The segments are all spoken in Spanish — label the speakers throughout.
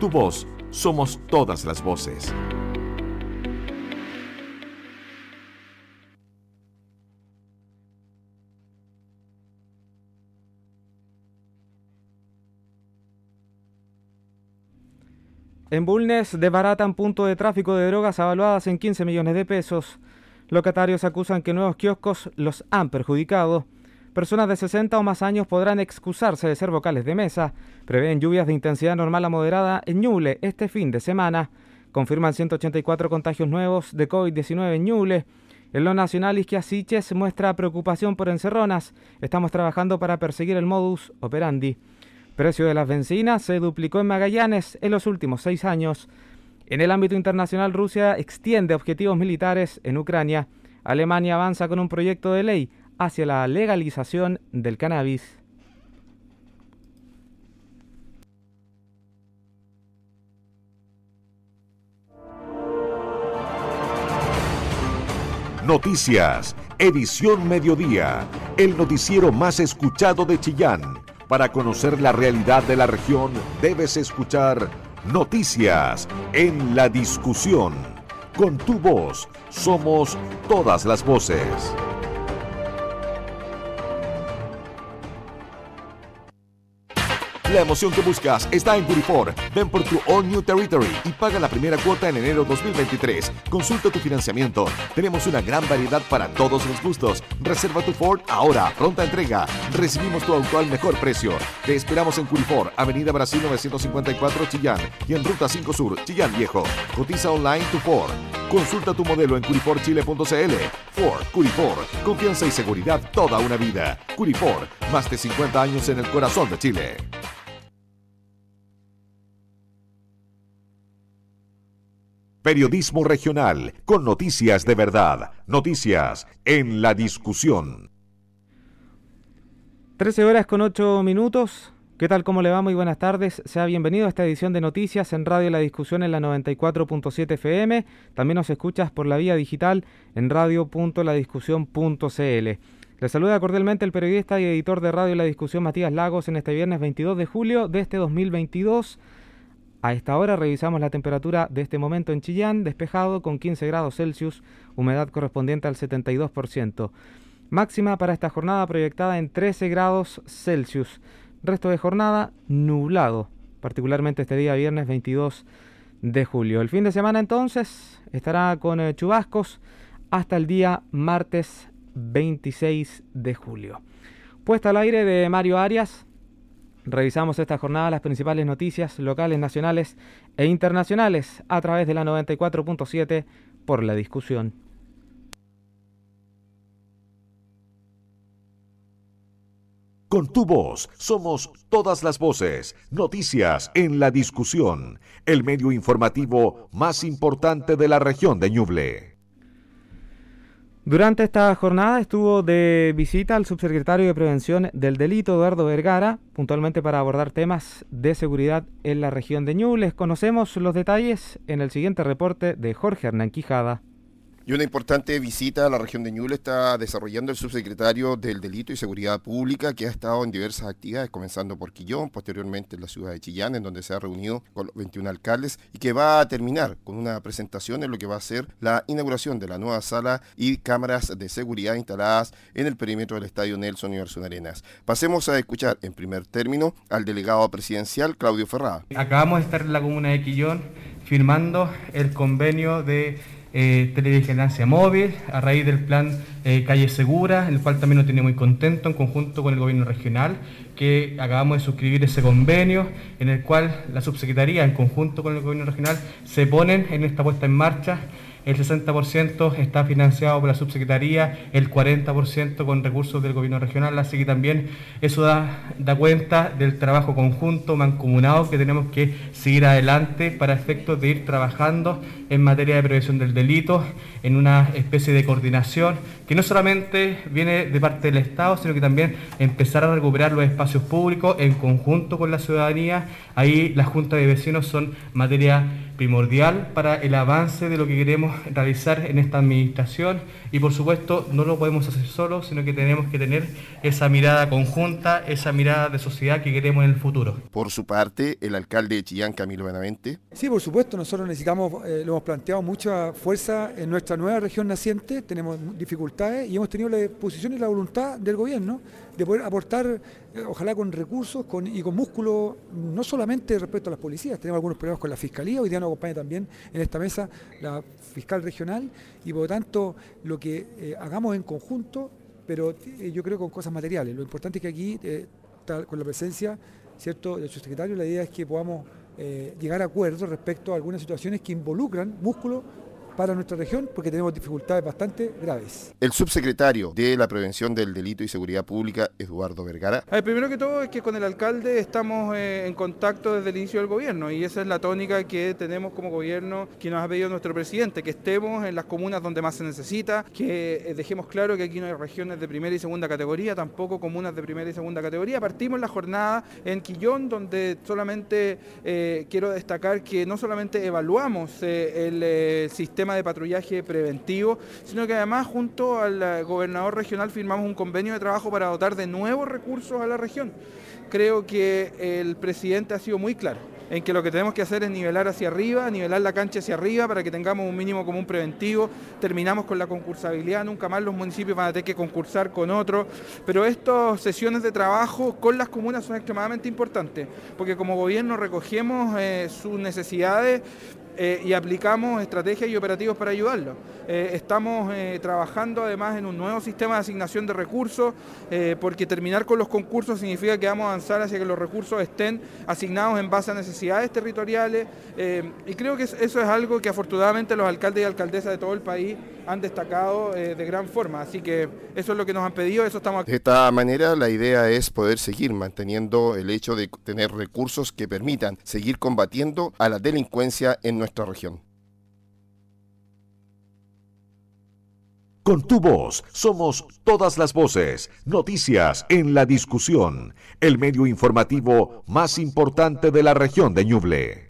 Speaker 1: Tu voz, somos todas las voces.
Speaker 2: En Bulnes desbaratan punto de tráfico de drogas avaluadas en 15 millones de pesos. Locatarios acusan que nuevos kioscos los han perjudicado. Personas de 60 o más años podrán excusarse de ser vocales de mesa. Prevén lluvias de intensidad normal a moderada en Ñuble este fin de semana. Confirman 184 contagios nuevos de COVID-19 en Ñuble. En lo nacional, Isquiasiches muestra preocupación por encerronas. Estamos trabajando para perseguir el modus operandi precio de las bencinas se duplicó en Magallanes en los últimos seis años. En el ámbito internacional, Rusia extiende objetivos militares en Ucrania. Alemania avanza con un proyecto de ley hacia la legalización del cannabis.
Speaker 1: Noticias, edición mediodía, el noticiero más escuchado de Chillán para conocer la realidad de la región, debes escuchar Noticias en la discusión. Con tu voz, somos todas las voces. La emoción que buscas está en Curifor. Ven por tu All New Territory y paga la primera cuota en enero 2023. Consulta tu financiamiento. Tenemos una gran variedad para todos los gustos. Reserva tu Ford ahora, pronta entrega. Recibimos tu auto al mejor precio. Te esperamos en Curifor, Avenida Brasil 954 Chillán y en Ruta 5 Sur, Chillán Viejo. Cotiza online tu Ford. Consulta tu modelo en curiforchile.cl. Ford, Curifor, confianza y seguridad toda una vida. Curifor, más de 50 años en el corazón de Chile. Periodismo regional con noticias de verdad. Noticias en la discusión.
Speaker 2: 13 horas con 8 minutos. ¿Qué tal? ¿Cómo le va? Muy buenas tardes. Sea bienvenido a esta edición de noticias en Radio La Discusión en la 94.7 FM. También nos escuchas por la vía digital en radio.ladiscusión.cl. Le saluda cordialmente el periodista y editor de Radio La Discusión Matías Lagos en este viernes 22 de julio de este 2022. A esta hora revisamos la temperatura de este momento en Chillán, despejado con 15 grados Celsius, humedad correspondiente al 72%. Máxima para esta jornada proyectada en 13 grados Celsius. Resto de jornada nublado, particularmente este día viernes 22 de julio. El fin de semana entonces estará con eh, chubascos hasta el día martes 26 de julio. Puesta al aire de Mario Arias, Revisamos esta jornada las principales noticias locales, nacionales e internacionales a través de la 94.7 por la discusión.
Speaker 1: Con tu voz somos todas las voces, noticias en la discusión, el medio informativo más importante de la región de Ñuble.
Speaker 2: Durante esta jornada estuvo de visita al subsecretario de Prevención del Delito, Eduardo Vergara, puntualmente para abordar temas de seguridad en la región de Ñubles. Conocemos los detalles en el siguiente reporte de Jorge Hernán Quijada.
Speaker 3: Y una importante visita a la región de Ñuble está desarrollando el subsecretario del Delito y Seguridad Pública, que ha estado en diversas actividades, comenzando por Quillón, posteriormente en la ciudad de Chillán, en donde se ha reunido con los 21 alcaldes, y que va a terminar con una presentación en lo que va a ser la inauguración de la nueva sala y cámaras de seguridad instaladas en el perímetro del Estadio Nelson Universo Arenas. Pasemos a escuchar en primer término al delegado presidencial Claudio Ferrada.
Speaker 4: Acabamos de estar en la comuna de Quillón firmando el convenio de eh, televigilancia móvil a raíz del plan eh, Calle Segura, el cual también nos tiene muy contento en conjunto con el gobierno regional, que acabamos de suscribir ese convenio en el cual la subsecretaría en conjunto con el gobierno regional se ponen en esta puesta en marcha el 60% está financiado por la subsecretaría, el 40% con recursos del gobierno regional, así que también eso da, da cuenta del trabajo conjunto, mancomunado, que tenemos que seguir adelante para efectos de ir trabajando en materia de prevención del delito, en una especie de coordinación que no solamente viene de parte del Estado, sino que también empezar a recuperar los espacios públicos en conjunto con la ciudadanía. Ahí las juntas de vecinos son materia primordial para el avance de lo que queremos realizar en esta administración y por supuesto no lo podemos hacer solos, sino que tenemos que tener esa mirada conjunta, esa mirada de sociedad que queremos en el futuro.
Speaker 3: Por su parte, el alcalde de Chillán, Camilo Benavente.
Speaker 5: Sí, por supuesto, nosotros necesitamos, eh, lo hemos planteado, mucha fuerza en nuestra nueva región naciente, tenemos dificultades y hemos tenido la disposición y la voluntad del gobierno de poder aportar, eh, ojalá con recursos con, y con músculo, no solamente respecto a las policías, tenemos algunos problemas con la fiscalía, hoy día nos acompaña también en esta mesa la fiscal regional y por lo tanto lo que eh, hagamos en conjunto, pero eh, yo creo con cosas materiales. Lo importante es que aquí, con la presencia ¿cierto? del subsecretario, la idea es que podamos llegar a acuerdos respecto a algunas situaciones que involucran músculo para nuestra región porque tenemos dificultades bastante graves.
Speaker 3: El subsecretario de la Prevención del Delito y Seguridad Pública, Eduardo Vergara.
Speaker 6: primero que todo es que con el alcalde estamos eh, en contacto desde el inicio del gobierno y esa es la tónica que tenemos como gobierno que nos ha pedido nuestro presidente, que estemos en las comunas donde más se necesita, que eh, dejemos claro que aquí no hay regiones de primera y segunda categoría, tampoco comunas de primera y segunda categoría. Partimos la jornada en Quillón, donde solamente eh, quiero destacar que no solamente evaluamos el sistema de patrullaje preventivo, sino que además junto al gobernador regional firmamos un convenio de trabajo para dotar de nuevos recursos a la región. Creo que el presidente ha sido muy claro en que lo que tenemos que hacer es nivelar hacia arriba, nivelar la cancha hacia arriba para que tengamos un mínimo común preventivo. Terminamos con la concursabilidad, nunca más los municipios van a tener que concursar con otros, pero estas sesiones de trabajo con las comunas son extremadamente importantes, porque como gobierno recogemos eh, sus necesidades eh, y aplicamos estrategias y operativos para ayudarlo. Eh, estamos eh, trabajando además en un nuevo sistema de asignación de recursos, porque terminar con los concursos significa que vamos a avanzar hacia que los recursos estén asignados en base a necesidades territoriales, y creo que eso es algo que afortunadamente los alcaldes y alcaldesas de todo el país han destacado de gran forma. Así que eso es lo que nos han pedido, eso estamos
Speaker 3: De esta manera la idea es poder seguir manteniendo el hecho de tener recursos que permitan seguir combatiendo a la delincuencia en nuestra región.
Speaker 1: Con tu voz somos todas las voces, noticias en la discusión, el medio informativo más importante de la región de Ñuble.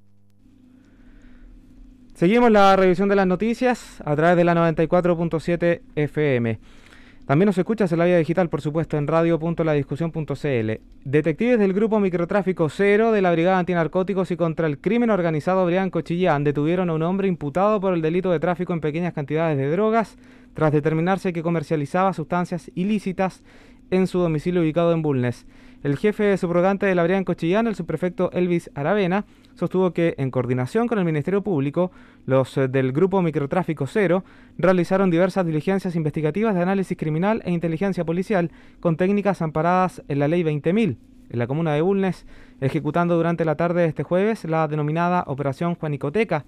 Speaker 2: Seguimos la revisión de las noticias a través de la 94.7 FM. También nos escuchas en la vía digital, por supuesto, en radio.ladiscusión.cl. Detectives del Grupo Microtráfico Cero de la Brigada Antinarcóticos y contra el Crimen Organizado Brianco Chillán detuvieron a un hombre imputado por el delito de tráfico en pequeñas cantidades de drogas, tras determinarse que comercializaba sustancias ilícitas en su domicilio ubicado en Bulnes. El jefe subrogante de la Brianco Chillán, el subprefecto Elvis Aravena, sostuvo que, en coordinación con el Ministerio Público, los eh, del Grupo Microtráfico Cero realizaron diversas diligencias investigativas de análisis criminal e inteligencia policial con técnicas amparadas en la Ley 20.000 en la comuna de Bulnes, ejecutando durante la tarde de este jueves la denominada Operación Juanicoteca,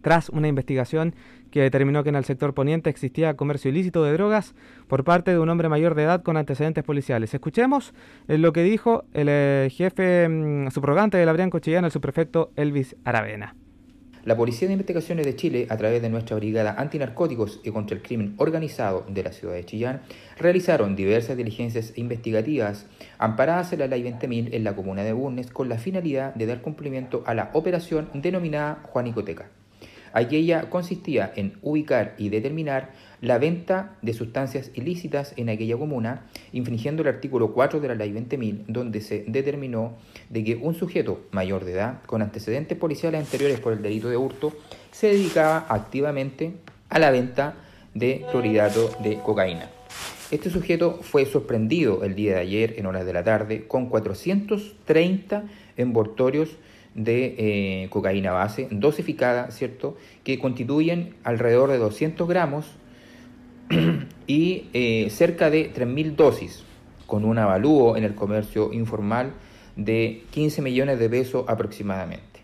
Speaker 2: tras una investigación que determinó que en el sector poniente existía comercio ilícito de drogas por parte de un hombre mayor de edad con antecedentes policiales. Escuchemos eh, lo que dijo el eh, jefe mm, subrogante de la Brian Chillán, el subprefecto Elvis Aravena.
Speaker 7: La Policía de Investigaciones de Chile, a través de nuestra Brigada Antinarcóticos y contra el Crimen Organizado de la ciudad de Chillán, realizaron diversas diligencias investigativas amparadas en la Ley 20.000 en la comuna de Burnes con la finalidad de dar cumplimiento a la operación denominada Juanicoteca. Aquella consistía en ubicar y determinar la venta de sustancias ilícitas en aquella comuna, infringiendo el artículo 4 de la Ley 20.000, donde se determinó de que un sujeto mayor de edad, con antecedentes policiales anteriores por el delito de hurto, se dedicaba activamente a la venta de clorhidrato de cocaína. Este sujeto fue sorprendido el día de ayer en horas de la tarde con 430 envoltorios de eh, cocaína base dosificada, ¿cierto? Que constituyen alrededor de 200 gramos y eh, cerca de 3.000 dosis, con un avalúo en el comercio informal de 15 millones de pesos aproximadamente.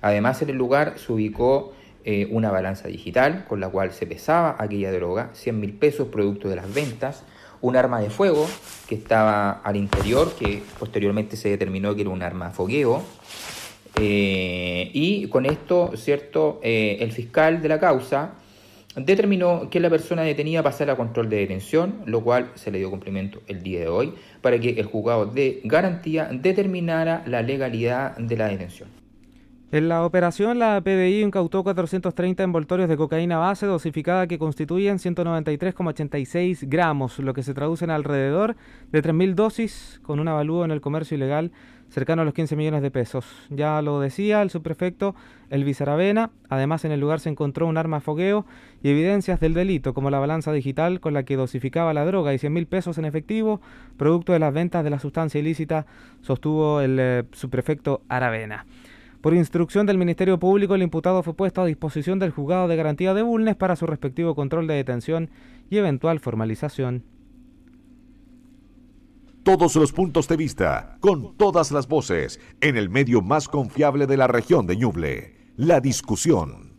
Speaker 7: Además, en el lugar se ubicó eh, una balanza digital con la cual se pesaba aquella droga, 100 mil pesos producto de las ventas, un arma de fuego que estaba al interior, que posteriormente se determinó que era un arma de fogueo, eh, y con esto, ¿cierto? Eh, el fiscal de la causa determinó que la persona detenida pasara a control de detención, lo cual se le dio cumplimiento el día de hoy, para que el juzgado de garantía determinara la legalidad de la detención.
Speaker 2: En la operación, la PDI incautó 430 envoltorios de cocaína base dosificada que constituyen 193,86 gramos, lo que se traduce en alrededor de 3.000 dosis, con un avalúo en el comercio ilegal cercano a los 15 millones de pesos. Ya lo decía el subprefecto Elvis Aravena. Además, en el lugar se encontró un arma fogueo y evidencias del delito, como la balanza digital con la que dosificaba la droga y 100 mil pesos en efectivo, producto de las ventas de la sustancia ilícita, sostuvo el eh, subprefecto Aravena. Por instrucción del Ministerio Público, el imputado fue puesto a disposición del juzgado de garantía de Bulnes para su respectivo control de detención y eventual formalización.
Speaker 1: Todos los puntos de vista, con todas las voces, en el medio más confiable de la región de Ñuble, la discusión.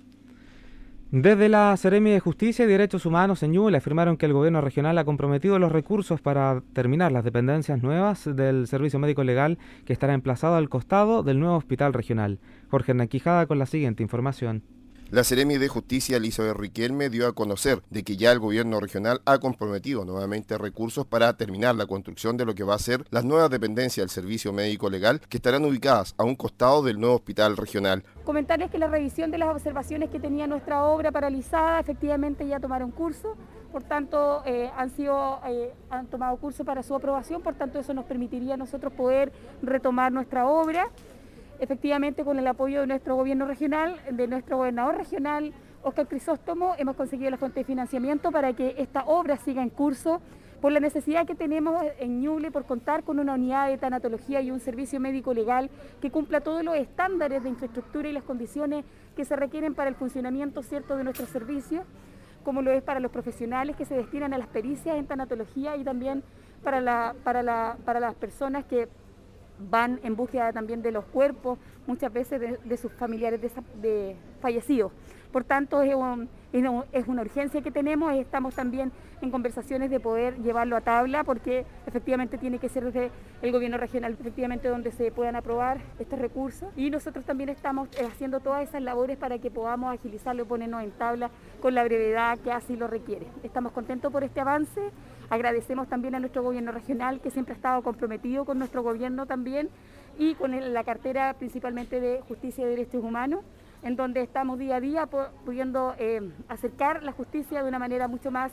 Speaker 2: Desde la Seremi de Justicia y Derechos Humanos en Ñuble afirmaron que el gobierno regional ha comprometido los recursos para terminar las dependencias nuevas del Servicio Médico Legal que estará emplazado al costado del nuevo hospital regional. Jorge Naquijada con la siguiente información.
Speaker 3: La Seremi de Justicia Elizabeth Riquelme dio a conocer de que ya el gobierno regional ha comprometido nuevamente recursos para terminar la construcción de lo que va a ser las nuevas dependencias del Servicio Médico Legal que estarán ubicadas a un costado del nuevo hospital regional.
Speaker 8: Comentarles que la revisión de las observaciones que tenía nuestra obra paralizada efectivamente ya tomaron curso, por tanto eh, han, sido, eh, han tomado curso para su aprobación, por tanto eso nos permitiría a nosotros poder retomar nuestra obra efectivamente con el apoyo de nuestro gobierno regional, de nuestro gobernador regional, Oscar Crisóstomo, hemos conseguido la fuente de financiamiento para que esta obra siga en curso por la necesidad que tenemos en Ñuble por contar con una unidad de tanatología y un servicio médico legal que cumpla todos los estándares de infraestructura y las condiciones que se requieren para el funcionamiento cierto de nuestros servicios, como lo es para los profesionales que se destinan a las pericias en tanatología y también para, la, para, para las personas que van en búsqueda también de los cuerpos, muchas veces de, sus familiares de, fallecidos. Por tanto, es, una urgencia que tenemos estamos también en conversaciones de poder llevarlo a tabla porque efectivamente tiene que ser desde el gobierno regional, efectivamente donde se puedan aprobar estos recursos. Y nosotros también estamos eh, haciendo todas esas labores para que podamos agilizarlo y ponernos en tabla con la brevedad que así lo requiere. Estamos contentos por este avance. Agradecemos también a nuestro gobierno regional que siempre ha estado comprometido con nuestro gobierno también y con la cartera principalmente de Justicia y Derechos Humanos, en donde estamos día a día pudiendo eh, acercar la justicia de una manera mucho más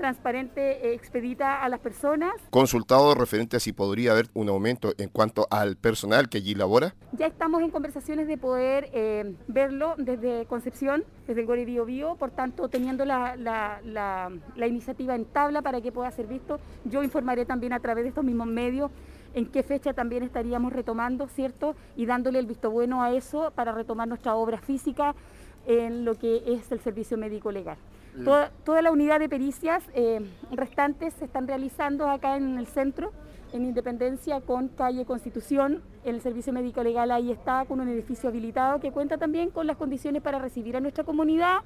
Speaker 8: transparente, e expedita a las personas.
Speaker 3: Consultado referente a si podría haber un aumento en cuanto al personal que allí labora.
Speaker 8: Ya estamos en conversaciones de poder eh, verlo desde Concepción, desde el Gori Bio Bio, por tanto teniendo la, la iniciativa en tabla para que pueda ser visto. Yo informaré también a través de estos mismos medios en qué fecha también estaríamos retomando, ¿cierto? Y dándole el visto bueno a eso para retomar nuestra obra física en lo que es el servicio médico legal. Toda, la unidad de pericias eh, restantes se están realizando acá en el centro, en Independencia, con calle Constitución. El servicio médico legal ahí está, con un edificio habilitado que cuenta también con las condiciones para recibir a nuestra comunidad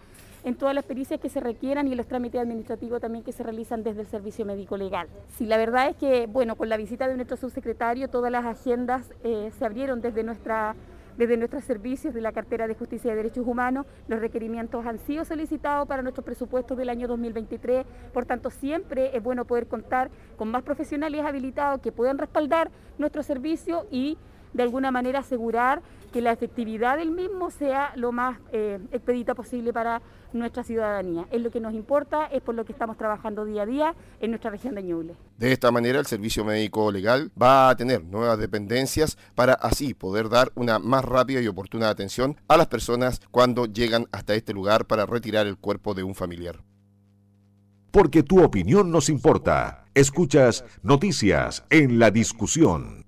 Speaker 8: en todas las pericias que se requieran y los trámites administrativos también que se realizan desde el servicio médico legal. Sí, la verdad es que, bueno, con la visita de nuestro subsecretario, todas las agendas eh, se abrieron desde nuestra desde nuestros servicios de la cartera de Justicia y Derechos Humanos, los requerimientos han sido solicitados para nuestros presupuestos del año 2023, por tanto siempre es bueno poder contar con más profesionales habilitados que puedan respaldar nuestro servicio y de alguna manera asegurar que la efectividad del mismo sea lo más eh, expedita posible para nuestra ciudadanía. Es lo que nos importa, es por lo que estamos trabajando día a día en nuestra región de Ñuble.
Speaker 3: De esta manera, el Servicio Médico Legal va a tener nuevas dependencias para así poder dar una más rápida y oportuna atención a las personas cuando llegan hasta este lugar para retirar el cuerpo de un familiar.
Speaker 1: Porque tu opinión nos importa. Escuchas noticias en la discusión.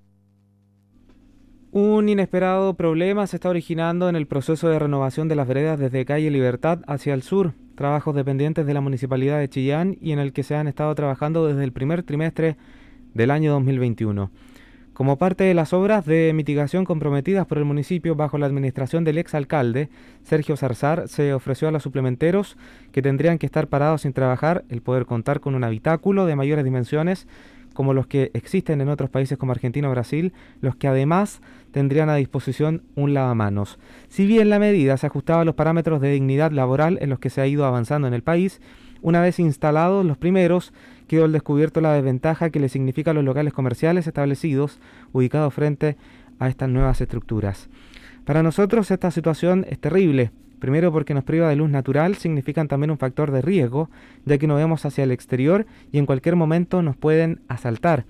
Speaker 2: Un inesperado problema se está originando en el proceso de renovación de las veredas desde calle Libertad hacia el sur, trabajos dependientes de la Municipalidad de Chillán y en el que se han estado trabajando desde el primer trimestre del año 2021. Como parte de las obras de mitigación comprometidas por el municipio bajo la administración del exalcalde, Sergio Zarzar, se ofreció a los suplementeros que tendrían que estar parados sin trabajar el poder contar con un habitáculo de mayores dimensiones como los que existen en otros países como Argentina o Brasil, los que además tendrían a disposición un lavamanos. Si bien la medida se ajustaba a los parámetros de dignidad laboral en los que se ha ido avanzando en el país, una vez instalados los primeros, quedó al descubierto la desventaja que le significa a los locales comerciales establecidos ubicados frente a estas nuevas estructuras. Para nosotros esta situación es terrible. Primero porque nos priva de luz natural, significan también un factor de riesgo, ya que nos vemos hacia el exterior y en cualquier momento nos pueden asaltar.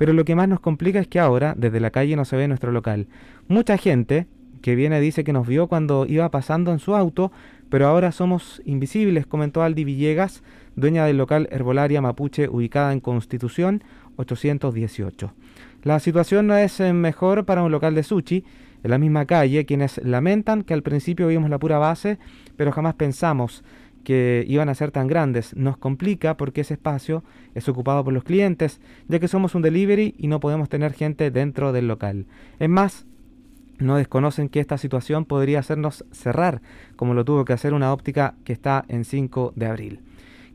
Speaker 2: Pero lo que más nos complica es que ahora, desde la calle, no se ve nuestro local. Mucha gente que viene dice que nos vio cuando iba pasando en su auto, pero ahora somos invisibles, comentó Aldi Villegas, dueña del local Herbolaria Mapuche ubicada en Constitución 818. La situación no es eh, mejor para un local de sushi, en la misma calle, quienes lamentan que al principio vimos la pura base, pero jamás pensamos que iban a ser tan grandes. Nos complica porque ese espacio es ocupado por los clientes, ya que somos un delivery y no podemos tener gente dentro del local. Es más, no desconocen que esta situación podría hacernos cerrar, como lo tuvo que hacer una óptica que está en 5 de abril.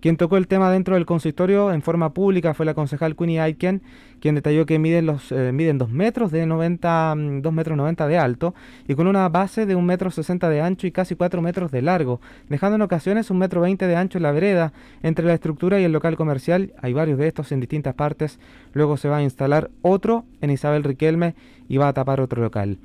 Speaker 2: Quien tocó el tema dentro del consistorio en forma pública fue la concejal Queenie Aiken, quien detalló que miden, los, eh, miden 2 metros de 90, 2 mm, metros 90 de alto y con una base de 1 metro 60 de ancho y casi 4 metros de largo, dejando en ocasiones 1 metro 20 de ancho en la vereda. Entre la estructura y el local comercial hay varios de estos en distintas partes. Luego se va a instalar otro en Isabel Riquelme y va a tapar otro local.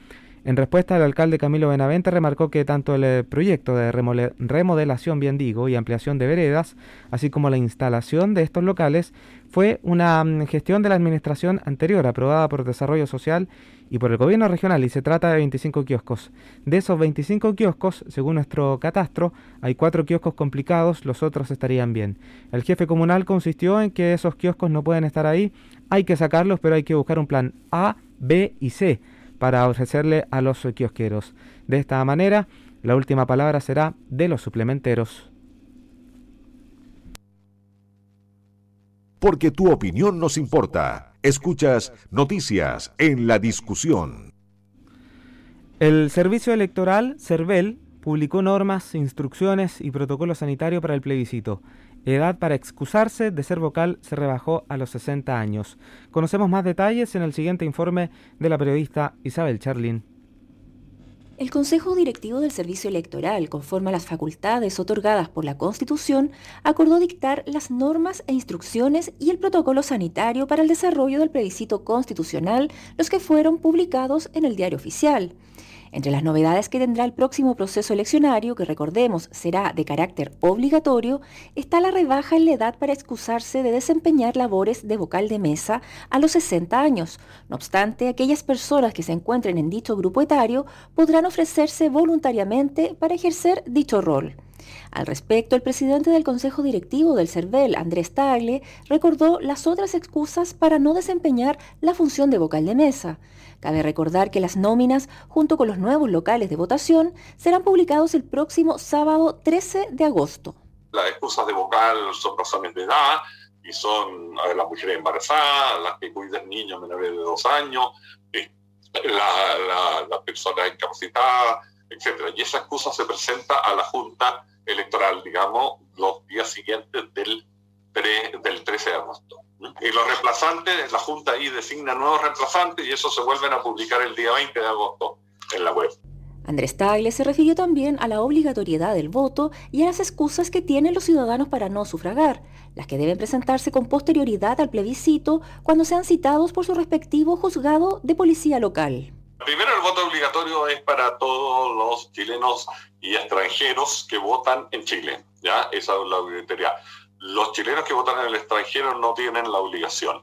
Speaker 2: En respuesta, el alcalde Camilo Benavente remarcó que tanto el eh, proyecto de remodelación, bien digo, y ampliación de veredas, así como la instalación de estos locales, fue una mm, gestión de la administración anterior, aprobada por Desarrollo Social y por el gobierno regional, y se trata de 25 kioscos. De esos 25 kioscos, según nuestro catastro, hay cuatro kioscos complicados, los otros estarían bien. El jefe comunal consistió en que esos kioscos no pueden estar ahí, hay que sacarlos, pero hay que buscar un plan A, B y C para ofrecerle a los kiosqueros. De esta manera, la última palabra será de los suplementeros.
Speaker 1: Porque tu opinión nos importa. Escuchas noticias en la discusión.
Speaker 2: El Servicio Electoral, CERVEL, publicó normas, instrucciones y protocolo sanitario para el plebiscito edad para excusarse de ser vocal se rebajó a los 60 años. Conocemos más detalles en el siguiente informe de la periodista Isabel Charlin.
Speaker 9: El Consejo Directivo del Servicio Electoral, conforme a las facultades otorgadas por la Constitución, acordó dictar las normas e instrucciones y el protocolo sanitario para el desarrollo del plebiscito constitucional, los que fueron publicados en el Diario Oficial. Entre las novedades que tendrá el próximo proceso eleccionario, que recordemos será de carácter obligatorio, está la rebaja en la edad para excusarse de desempeñar labores de vocal de mesa a los 60 años. No obstante, aquellas personas que se encuentren en dicho grupo etario podrán ofrecerse voluntariamente para ejercer dicho rol. Al respecto, el presidente del Consejo Directivo del CERVEL, Andrés Tagle, recordó las otras excusas para no desempeñar la función de vocal de mesa. Cabe recordar que las nóminas, junto con los nuevos locales de votación, serán publicados el próximo sábado 13 de agosto.
Speaker 10: Las excusas de vocal son razones de edad y son las mujeres embarazadas, las que cuidan niños menores de dos años, eh, las personas incapacitadas, etc. Y esa excusa se presenta a la Junta Electoral, digamos, los días siguientes del, del 13 de agosto. Y los reemplazantes, la Junta ahí designa nuevos reemplazantes y eso se vuelven a publicar el día 20 de agosto en la web.
Speaker 9: Andrés Tagle se refirió también a la obligatoriedad del voto y a las excusas que tienen los ciudadanos para no sufragar, las que deben presentarse con posterioridad al plebiscito cuando sean citados por su respectivo juzgado de policía local.
Speaker 10: Primero, el voto obligatorio es para todos los chilenos y extranjeros que votan en Chile. ¿ya? Esa es la obligatoriedad los chilenos que votan en el extranjero no tienen la obligación.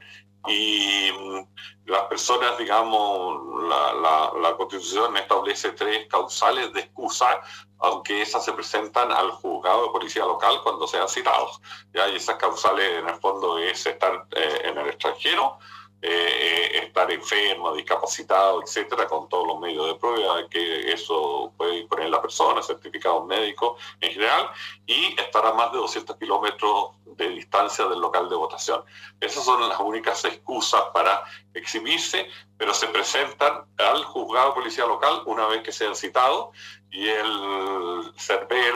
Speaker 10: Y mm, las personas, digamos, la, constitución establece tres causales de excusa, aunque esas se presentan al juzgado de policía local cuando sean citados. ¿ya? Y esas causales en el fondo es estar eh, en el extranjero, eh, estar enfermo, discapacitado, etcétera, con todos los medios de prueba que eso puede poner la persona, certificados médicos en general, y estar a más de 200 kilómetros de distancia del local de votación. Esas son las únicas excusas para exhibirse, pero se presentan al juzgado policial local una vez que sean citados y el CERVEL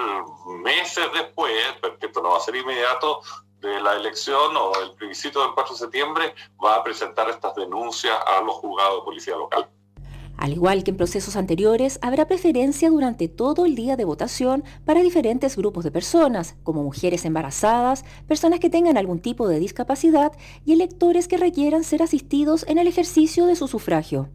Speaker 10: meses después, porque esto no va a ser inmediato, de la elección o el plebiscito del 4 de septiembre va a presentar estas denuncias a los juzgados de policía local.
Speaker 9: Al igual que en procesos anteriores, habrá preferencia durante todo el día de votación para diferentes grupos de personas, como mujeres embarazadas, personas que tengan algún tipo de discapacidad y electores que requieran ser asistidos en el ejercicio de su sufragio.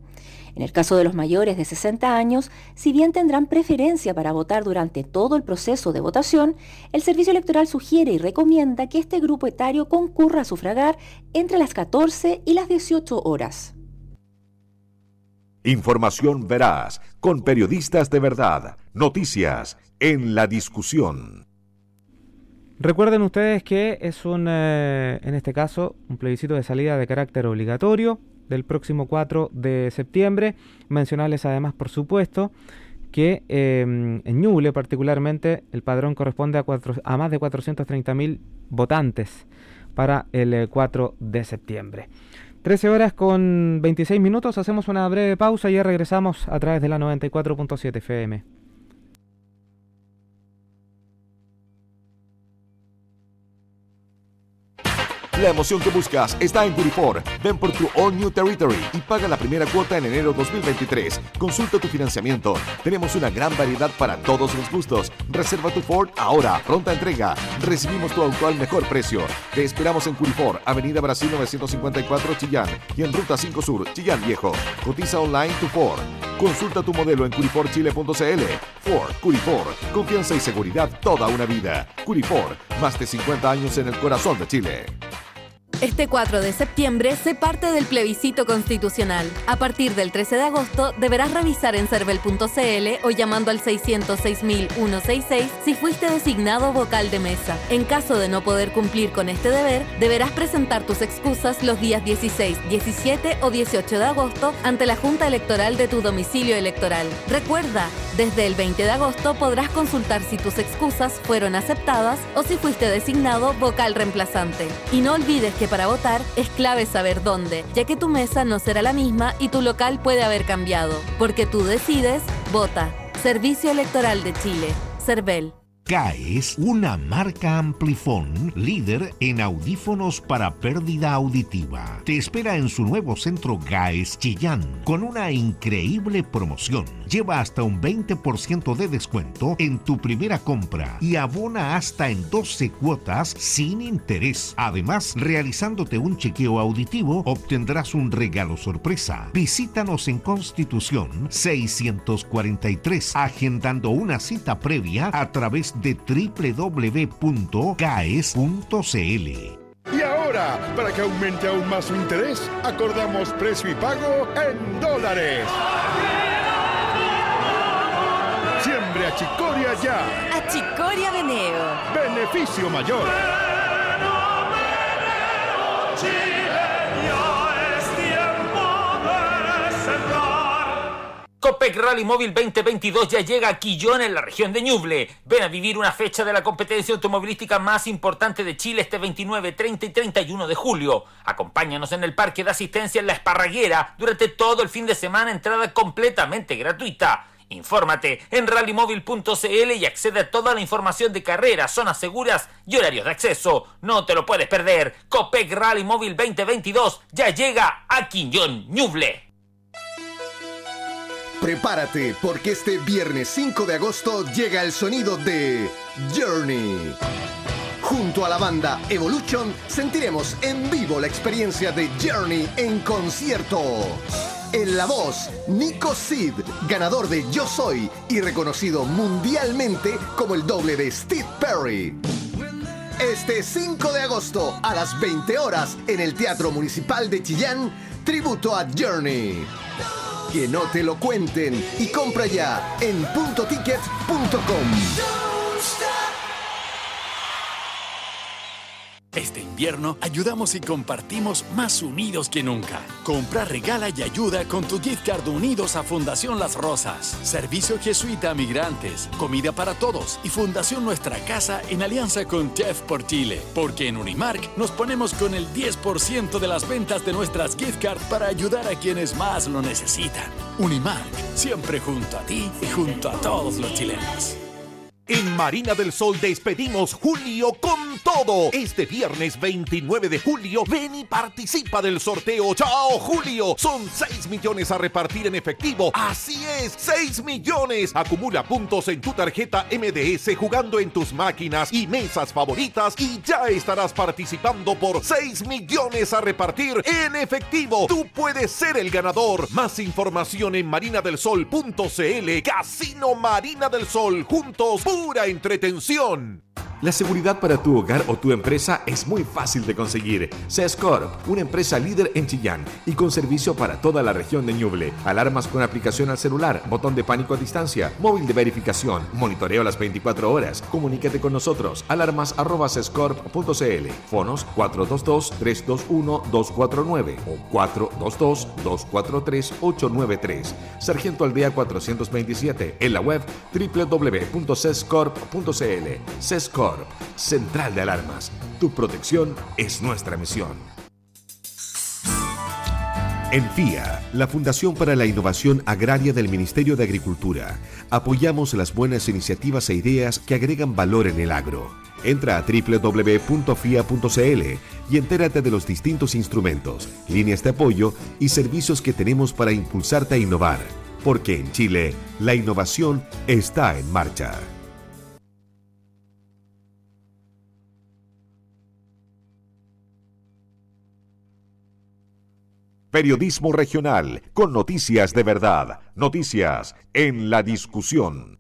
Speaker 9: En el caso de los mayores de 60 años, si bien tendrán preferencia para votar durante todo el proceso de votación, el Servicio Electoral sugiere y recomienda que este grupo etario concurra a sufragar entre las 14 y las 18 horas.
Speaker 1: Información veraz, con periodistas de verdad. Noticias en la discusión.
Speaker 2: Recuerden ustedes que es un, eh, en este caso, un plebiscito de salida de carácter obligatorio del próximo 4 de septiembre. Mencionarles además, por supuesto, que em, en Ñuble particularmente el padrón corresponde a, más de 430.000 votantes para el 4 eh, de septiembre. 13 horas con 26 minutos, hacemos una breve pausa y ya regresamos a través de la 94.7 FM.
Speaker 1: La emoción que buscas está en Curifor. Ven por tu All New Territory y paga la primera cuota en enero 2023. Consulta tu financiamiento. Tenemos una gran variedad para todos los gustos. Reserva tu Ford ahora. Pronta entrega. Recibimos tu auto al mejor precio. Te esperamos en Curifor, Avenida Brasil 954 Chillán y en Ruta 5 Sur, Chillán Viejo. Cotiza online tu Ford. Consulta tu modelo en curiforchile.cl. Ford, Curifor. Confianza y seguridad toda una vida. Curifor. Más de 50 años en el corazón de Chile.
Speaker 11: Este 4 de septiembre se parte del plebiscito constitucional. A partir del 13 de agosto deberás revisar en cervel.cl o llamando al 606.166 si fuiste designado vocal de mesa. En caso de no poder cumplir con este deber, deberás presentar tus excusas los días 16, 17 o 18 de agosto ante la Junta Electoral de tu domicilio electoral. Recuerda, desde el 20 de agosto podrás consultar si tus excusas fueron aceptadas o si fuiste designado vocal reemplazante. Y no olvides que para votar es clave saber dónde, ya que tu mesa no será la misma y tu local puede haber cambiado. Porque tú decides, vota. Servicio Electoral de Chile. CERVEL.
Speaker 12: GAES, una marca Amplifon, líder en audífonos para pérdida auditiva. Te espera en su nuevo centro GAES Chillán con una increíble promoción. Lleva hasta un 20% de descuento en tu primera compra y abona hasta en 12 cuotas sin interés. Además, realizándote un chequeo auditivo, obtendrás un regalo sorpresa. Visítanos en Constitución 643, agendando una cita previa a través de www.caes.cl.
Speaker 13: Y ahora, para que aumente aún más su interés, acordamos precio y pago en dólares. A Chicoria ya.
Speaker 11: A Chicoria Veneo.
Speaker 13: Beneficio mayor.
Speaker 14: Copec Rally Móvil 2022 ya llega a Quillón en la región de Ñuble. Ven a vivir una fecha de la competencia automovilística más importante de Chile este 29, 30 y 31 de julio. Acompáñanos en el parque de asistencia en La Esparraguera durante todo el fin de semana, entrada completamente gratuita. Infórmate en rallymóvil.cl y accede a toda la información de carreras, zonas seguras y horarios de acceso. No te lo puedes perder. Copec Rally Móvil 2022 ya llega a Quillón Ñuble.
Speaker 15: Prepárate porque este viernes 5 de agosto llega el sonido de Journey. Junto a la banda Evolution sentiremos en vivo la experiencia de Journey en concierto. En la voz, Nico Sid, ganador de Yo Soy y reconocido mundialmente como el doble de Steve Perry. Este 5 de agosto a las 20 horas en el Teatro Municipal de Chillán, tributo a Journey. Que no te lo cuenten y compra ya en puntoticket.com.
Speaker 16: Este ayudamos y compartimos más unidos que nunca. Compra, regala y ayuda con tu gift card unidos a Fundación Las Rosas, Servicio Jesuita a Migrantes, Comida para Todos y Fundación Nuestra Casa en alianza con Chef por Chile. Porque en Unimark nos ponemos con el 10% de las ventas de nuestras gift cards para ayudar a quienes más lo necesitan. Unimark, siempre junto a ti y junto a todos los chilenos.
Speaker 12: En Marina del Sol despedimos julio con todo. Este viernes 29 de julio, ven y participa del sorteo. ¡Chao, Julio! Son 6 millones a repartir en efectivo. Así es, 6 millones. Acumula puntos en tu tarjeta MDS jugando en tus máquinas y mesas favoritas y ya estarás participando por 6 millones a repartir en efectivo. Tú puedes ser el ganador. Más información en marinadelsol.cl. Casino Marina del Sol. Juntos pura entretención.
Speaker 1: La seguridad para tu hogar o tu empresa es muy fácil de conseguir. Corp, una empresa líder en Chillán y con servicio para toda la región de Ñuble. Alarmas con aplicación al celular, botón de pánico a distancia, móvil de verificación, monitoreo las 24 horas. Comunícate con nosotros. Alarmas@sescorp.cl. Fonos 422-321-249 o 422-243-893. Sargento Aldea 427. En la web www.cescorp.cl. Cescorp Central de Alarmas. Tu protección es nuestra misión. En FIA, la Fundación para la Innovación Agraria del Ministerio de Agricultura, apoyamos las buenas iniciativas e ideas que agregan valor en el agro. Entra a www.fia.cl y entérate de los distintos instrumentos, líneas de apoyo y servicios que tenemos para impulsarte a innovar. Porque en Chile, la innovación está en marcha. Periodismo regional, con noticias de verdad, noticias en la discusión.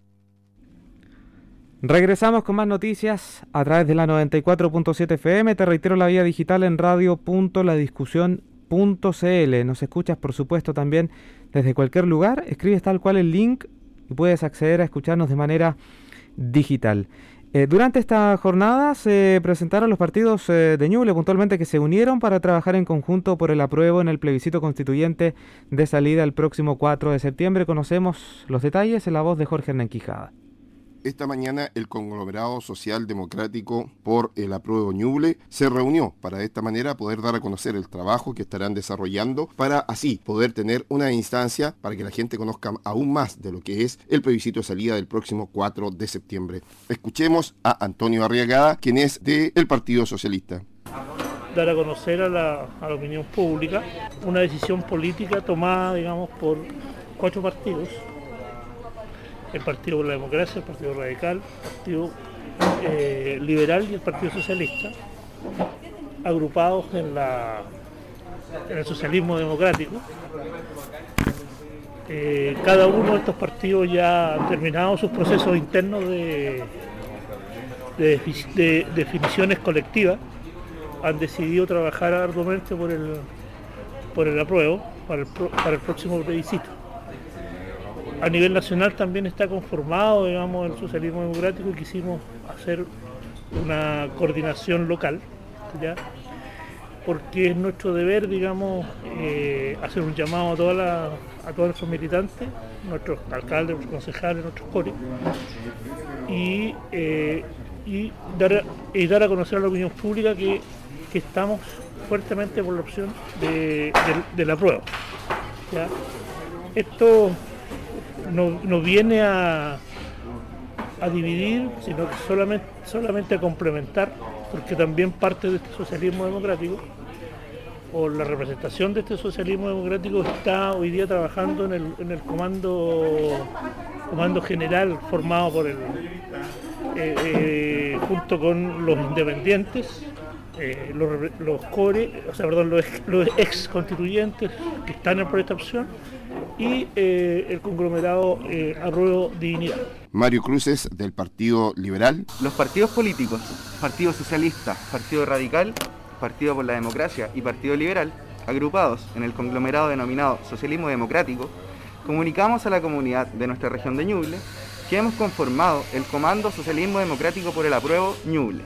Speaker 2: Regresamos con más noticias a través de la 94.7 FM. Te reitero la vía digital en radio.ladiscusión.cl. Nos escuchas, por supuesto, también desde cualquier lugar. Escribes tal cual el link y puedes acceder a escucharnos de manera digital. Eh, durante esta jornada se presentaron los partidos eh, de Ñuble puntualmente que se unieron para trabajar en conjunto por el apruebo en el plebiscito constituyente de salida el próximo 4 de septiembre. Conocemos los detalles en la voz de Jorge Hernán Quijada.
Speaker 3: Esta mañana el conglomerado social democrático por el apruebo Ñuble se reunió para de esta manera poder dar a conocer el trabajo que estarán desarrollando para así poder tener una instancia para que la gente conozca aún más de lo que es el plebiscito de salida del próximo 4 de septiembre. Escuchemos a Antonio Arriagada, quien es del Partido Socialista
Speaker 17: dar a conocer a la, a la, opinión pública una decisión política tomada, digamos, por cuatro partidos el Partido por la Democracia, el Partido Radical, el Partido eh, Liberal y el Partido Socialista, agrupados en, la, en el socialismo democrático. Eh, cada uno de estos partidos ya han terminado sus procesos internos de, de, definiciones colectivas, han decidido trabajar arduamente por el, por el apruebo para el, para el próximo plebiscito a nivel nacional también está conformado, digamos, el socialismo democrático y quisimos hacer una coordinación local, ¿ya? porque es nuestro deber, digamos, eh, hacer un llamado a, toda a todos nuestros militantes, nuestros alcaldes, nuestros concejales, nuestros coris, y, eh, y, dar, dar a conocer a la opinión pública que, estamos fuertemente por la opción de, la prueba. Esto no, viene a, a dividir, sino que solamente, solamente a complementar, porque también parte de este socialismo democrático, o la representación de este socialismo democrático está hoy día trabajando en el, en el comando, comando general formado por el, eh, eh, junto con los independientes, eh, los, core, o sea, perdón, los, los ex constituyentes que están en por esta opción y eh, el conglomerado eh, Arroyo Dignidad.
Speaker 3: Mario Cruces, del Partido Liberal.
Speaker 18: Los partidos políticos, Partido Socialista, Partido Radical, Partido por la Democracia y Partido Liberal, agrupados en el conglomerado denominado Socialismo Democrático, comunicamos a la comunidad de nuestra región de Ñuble que hemos conformado el Comando Socialismo Democrático por el Apruebo Ñuble,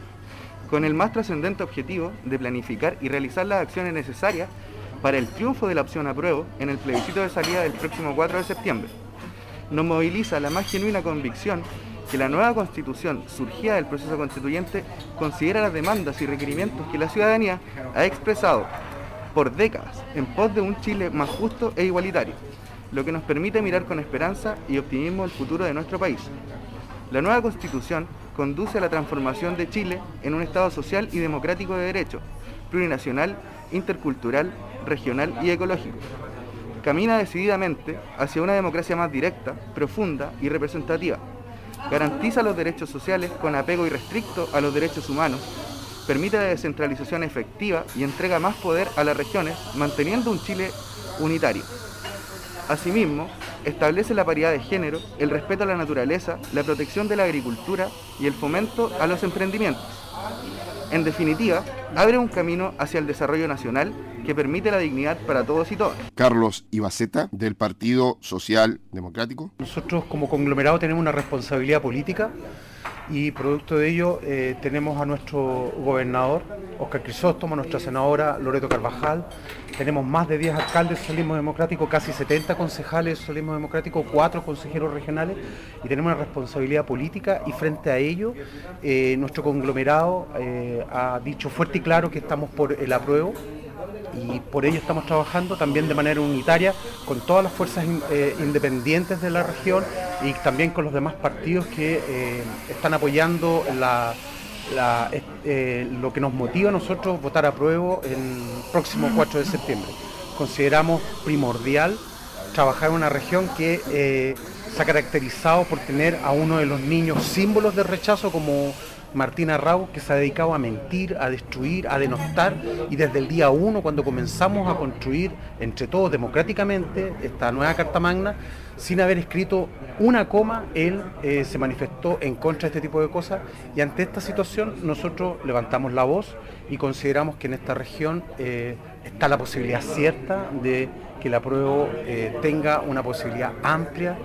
Speaker 18: con el más trascendente objetivo de planificar y realizar las acciones necesarias para el triunfo de la opción apruebo en el plebiscito de salida del próximo 4 de septiembre. Nos moviliza la más genuina convicción que la nueva constitución surgida del proceso constituyente considera las demandas y requerimientos que la ciudadanía ha expresado por décadas en pos de un Chile más justo e igualitario, lo que nos permite mirar con esperanza y optimismo el futuro de nuestro país. La nueva constitución conduce a la transformación de Chile en un Estado social y democrático de derecho, plurinacional, intercultural, regional y ecológico. Camina decididamente hacia una democracia más directa, profunda y representativa. Garantiza los derechos sociales con apego irrestricto a los derechos humanos, permite la descentralización efectiva y entrega más poder a las regiones, manteniendo un Chile unitario. Asimismo, establece la paridad de género, el respeto a la naturaleza, la protección de la agricultura y el fomento a los emprendimientos. En definitiva, abre un camino hacia el desarrollo nacional que permite la dignidad para todos y todas.
Speaker 3: Carlos Ibaceta, del Partido Social Democrático.
Speaker 19: Nosotros como conglomerado tenemos una responsabilidad política y producto de ello eh, tenemos a nuestro gobernador, Oscar Crisóstomo, nuestra senadora Loreto Carvajal, tenemos más de 10 alcaldes de socialismo democrático, casi 70 concejales de socialismo democrático, 4 consejeros regionales y tenemos una responsabilidad política y frente a ello eh, nuestro conglomerado eh, ha dicho fuerte y claro que estamos por el apruebo y por ello estamos trabajando también de manera unitaria con todas las fuerzas eh, independientes de la región y también con los demás partidos que eh, están apoyando eh, lo que nos motiva a nosotros votar a prueba el próximo 4 de septiembre. Consideramos primordial trabajar en una región que se ha caracterizado por tener a uno de los niños símbolos de rechazo como Martina Rau, que se ha dedicado a mentir, a destruir, a denostar, y desde el día uno, cuando comenzamos a construir entre todos democráticamente esta nueva Carta Magna, sin haber escrito una coma, él eh, se manifestó en contra de este tipo de cosas, y ante esta situación nosotros levantamos la voz y consideramos que en esta región eh, está la posibilidad cierta de que la prueba eh, tenga una posibilidad amplia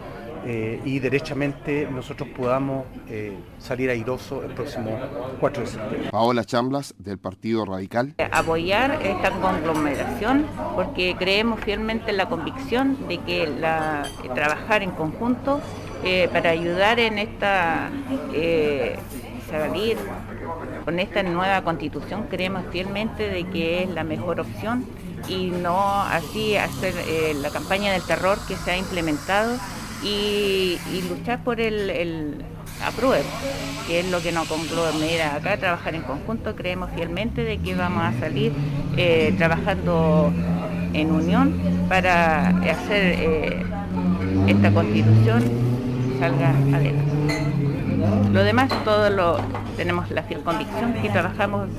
Speaker 19: eh, y derechamente nosotros podamos eh, salir airoso el próximo 4 de septiembre.
Speaker 3: Paola Chamblas, del Partido Radical.
Speaker 20: Apoyar esta conglomeración porque creemos fielmente en la convicción de que la, trabajar en conjunto eh, para ayudar en esta salir con esta nueva constitución creemos fielmente de que es la mejor opción y no así hacer la campaña del terror que se ha implementado y, luchar por el, el que es lo que nos conglomera acá, trabajar en conjunto. Creemos fielmente de que vamos a salir eh, trabajando en unión para hacer eh, esta constitución salga adelante. Lo demás, todo lo tenemos la fiel convicción que trabajamos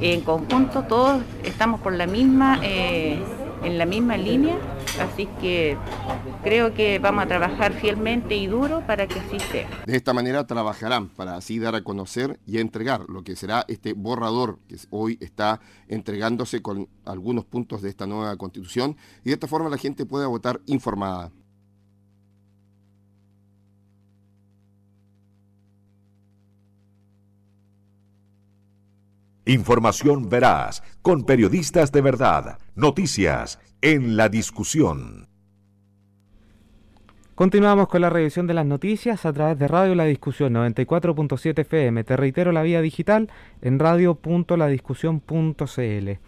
Speaker 20: en conjunto, todos estamos por la misma, eh, en la misma línea Así que creo que vamos a trabajar fielmente y duro para que así sea.
Speaker 3: De esta manera trabajarán para así dar a conocer y entregar lo que será este borrador que hoy está entregándose con algunos puntos de esta nueva constitución y de esta forma la gente pueda votar informada.
Speaker 12: Información veraz, con periodistas de verdad, noticias en la discusión.
Speaker 2: Continuamos con la revisión de las noticias a través de Radio La Discusión 94.7 FM. Te reitero la vía digital en radio.ladiscusión.cl.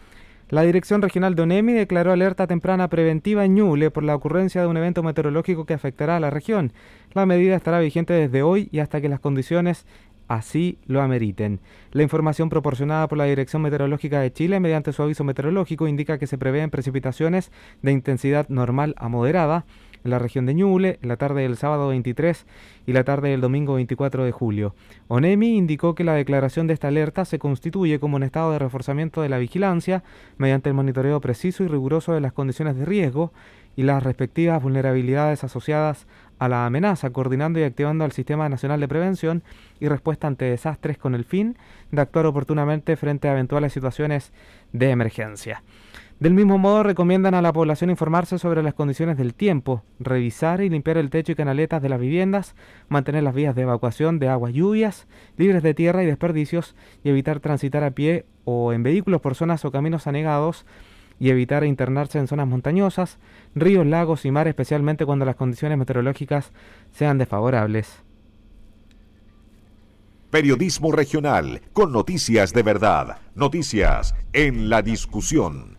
Speaker 2: La Dirección Regional de ONEMI declaró alerta temprana preventiva en Ñuble por la ocurrencia de un evento meteorológico que afectará a la región. La medida estará vigente desde hoy y hasta que las condiciones así lo ameriten. La información proporcionada por la Dirección Meteorológica de Chile mediante su aviso meteorológico indica que se prevén precipitaciones de intensidad normal a moderada en la región de Ñuble en la tarde del sábado 23 y la tarde del domingo 24 de julio. ONEMI indicó que la declaración de esta alerta se constituye como un estado de reforzamiento de la vigilancia mediante el monitoreo preciso y riguroso de las condiciones de riesgo y las respectivas vulnerabilidades asociadas a la amenaza, coordinando y activando al Sistema Nacional de Prevención y Respuesta ante Desastres con el fin de actuar oportunamente frente a eventuales situaciones de emergencia. Del mismo modo, recomiendan a la población informarse sobre las condiciones del tiempo, revisar y limpiar el techo y canaletas de las viviendas, mantener las vías de evacuación de aguas lluvias libres de tierra y desperdicios y evitar transitar a pie o en vehículos por zonas o caminos anegados y evitar internarse en zonas montañosas, ríos, lagos y mar, especialmente cuando las condiciones meteorológicas sean desfavorables.
Speaker 12: Periodismo regional, con noticias de verdad, noticias en la discusión.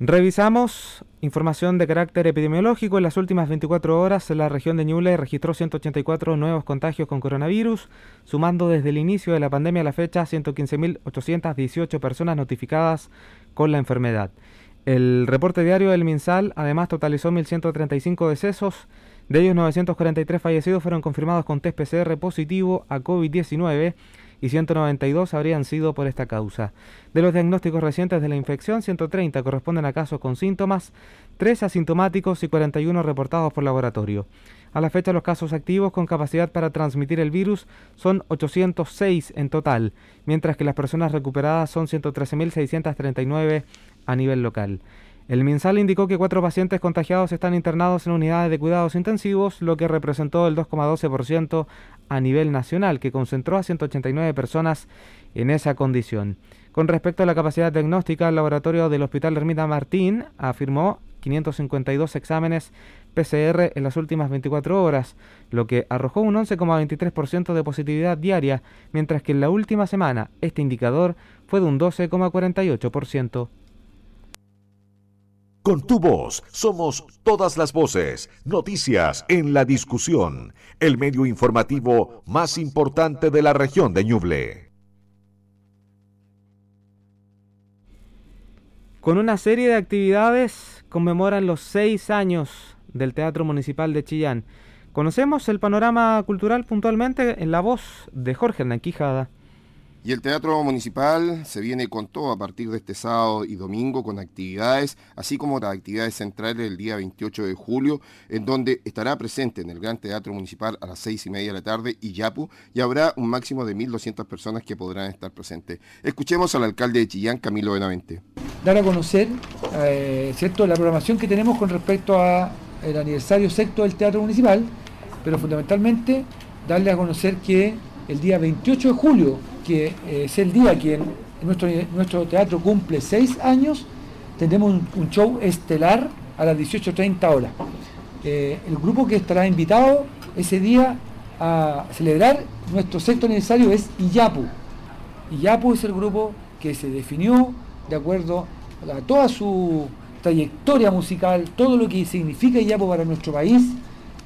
Speaker 2: Revisamos información de carácter epidemiológico. En las últimas 24 horas, la región de Ñuble registró 184 nuevos contagios con coronavirus, sumando desde el inicio de la pandemia a la fecha 115.818 personas notificadas con la enfermedad. El reporte diario del MinSal además totalizó 1.135 decesos, de ellos 943 fallecidos fueron confirmados con test PCR positivo a COVID-19 y 192 habrían sido por esta causa. De los diagnósticos recientes de la infección, 130 corresponden a casos con síntomas, 3 asintomáticos y 41 reportados por laboratorio. A la fecha, los casos activos con capacidad para transmitir el virus son 806 en total, mientras que las personas recuperadas son 113.639 a nivel local. El MinSal indicó que cuatro pacientes contagiados están internados en unidades de cuidados intensivos, lo que representó el 2,12% a nivel nacional, que concentró a 189 personas en esa condición. Con respecto a la capacidad diagnóstica, el laboratorio del Hospital Ermita Martín afirmó 552 exámenes PCR en las últimas 24 horas, lo que arrojó un 11,23% de positividad diaria, mientras que en la última semana este indicador fue de un 12,48%.
Speaker 1: Con tu voz somos todas las voces, noticias en la discusión, el medio informativo más importante de la región de Ñuble.
Speaker 2: Con una serie de actividades conmemoran los seis años del Teatro Municipal de Chillán. Conocemos el panorama cultural puntualmente en la voz de Jorge Hernán Quijada.
Speaker 3: Y el Teatro Municipal se viene con todo a partir de este sábado y domingo con actividades, así como las actividades centrales el día 28 de julio, en donde estará presente en el Gran Teatro Municipal a las seis y media de la tarde y Yapu, y habrá un máximo de 1.200 personas que podrán estar presentes. Escuchemos al alcalde de Chillán, Camilo Benavente.
Speaker 5: Dar a conocer, eh, la programación que tenemos con respecto al aniversario sexto del Teatro Municipal, pero fundamentalmente darle a conocer que el día 28 de julio que eh, es el día que nuestro, nuestro teatro cumple seis años, tendremos un, show estelar a las 18.30 horas. Eh, el grupo que estará invitado ese día a celebrar nuestro sexto aniversario es Iyapu. Iyapu es el grupo que se definió de acuerdo a toda su trayectoria musical, todo lo que significa Iyapu para nuestro país.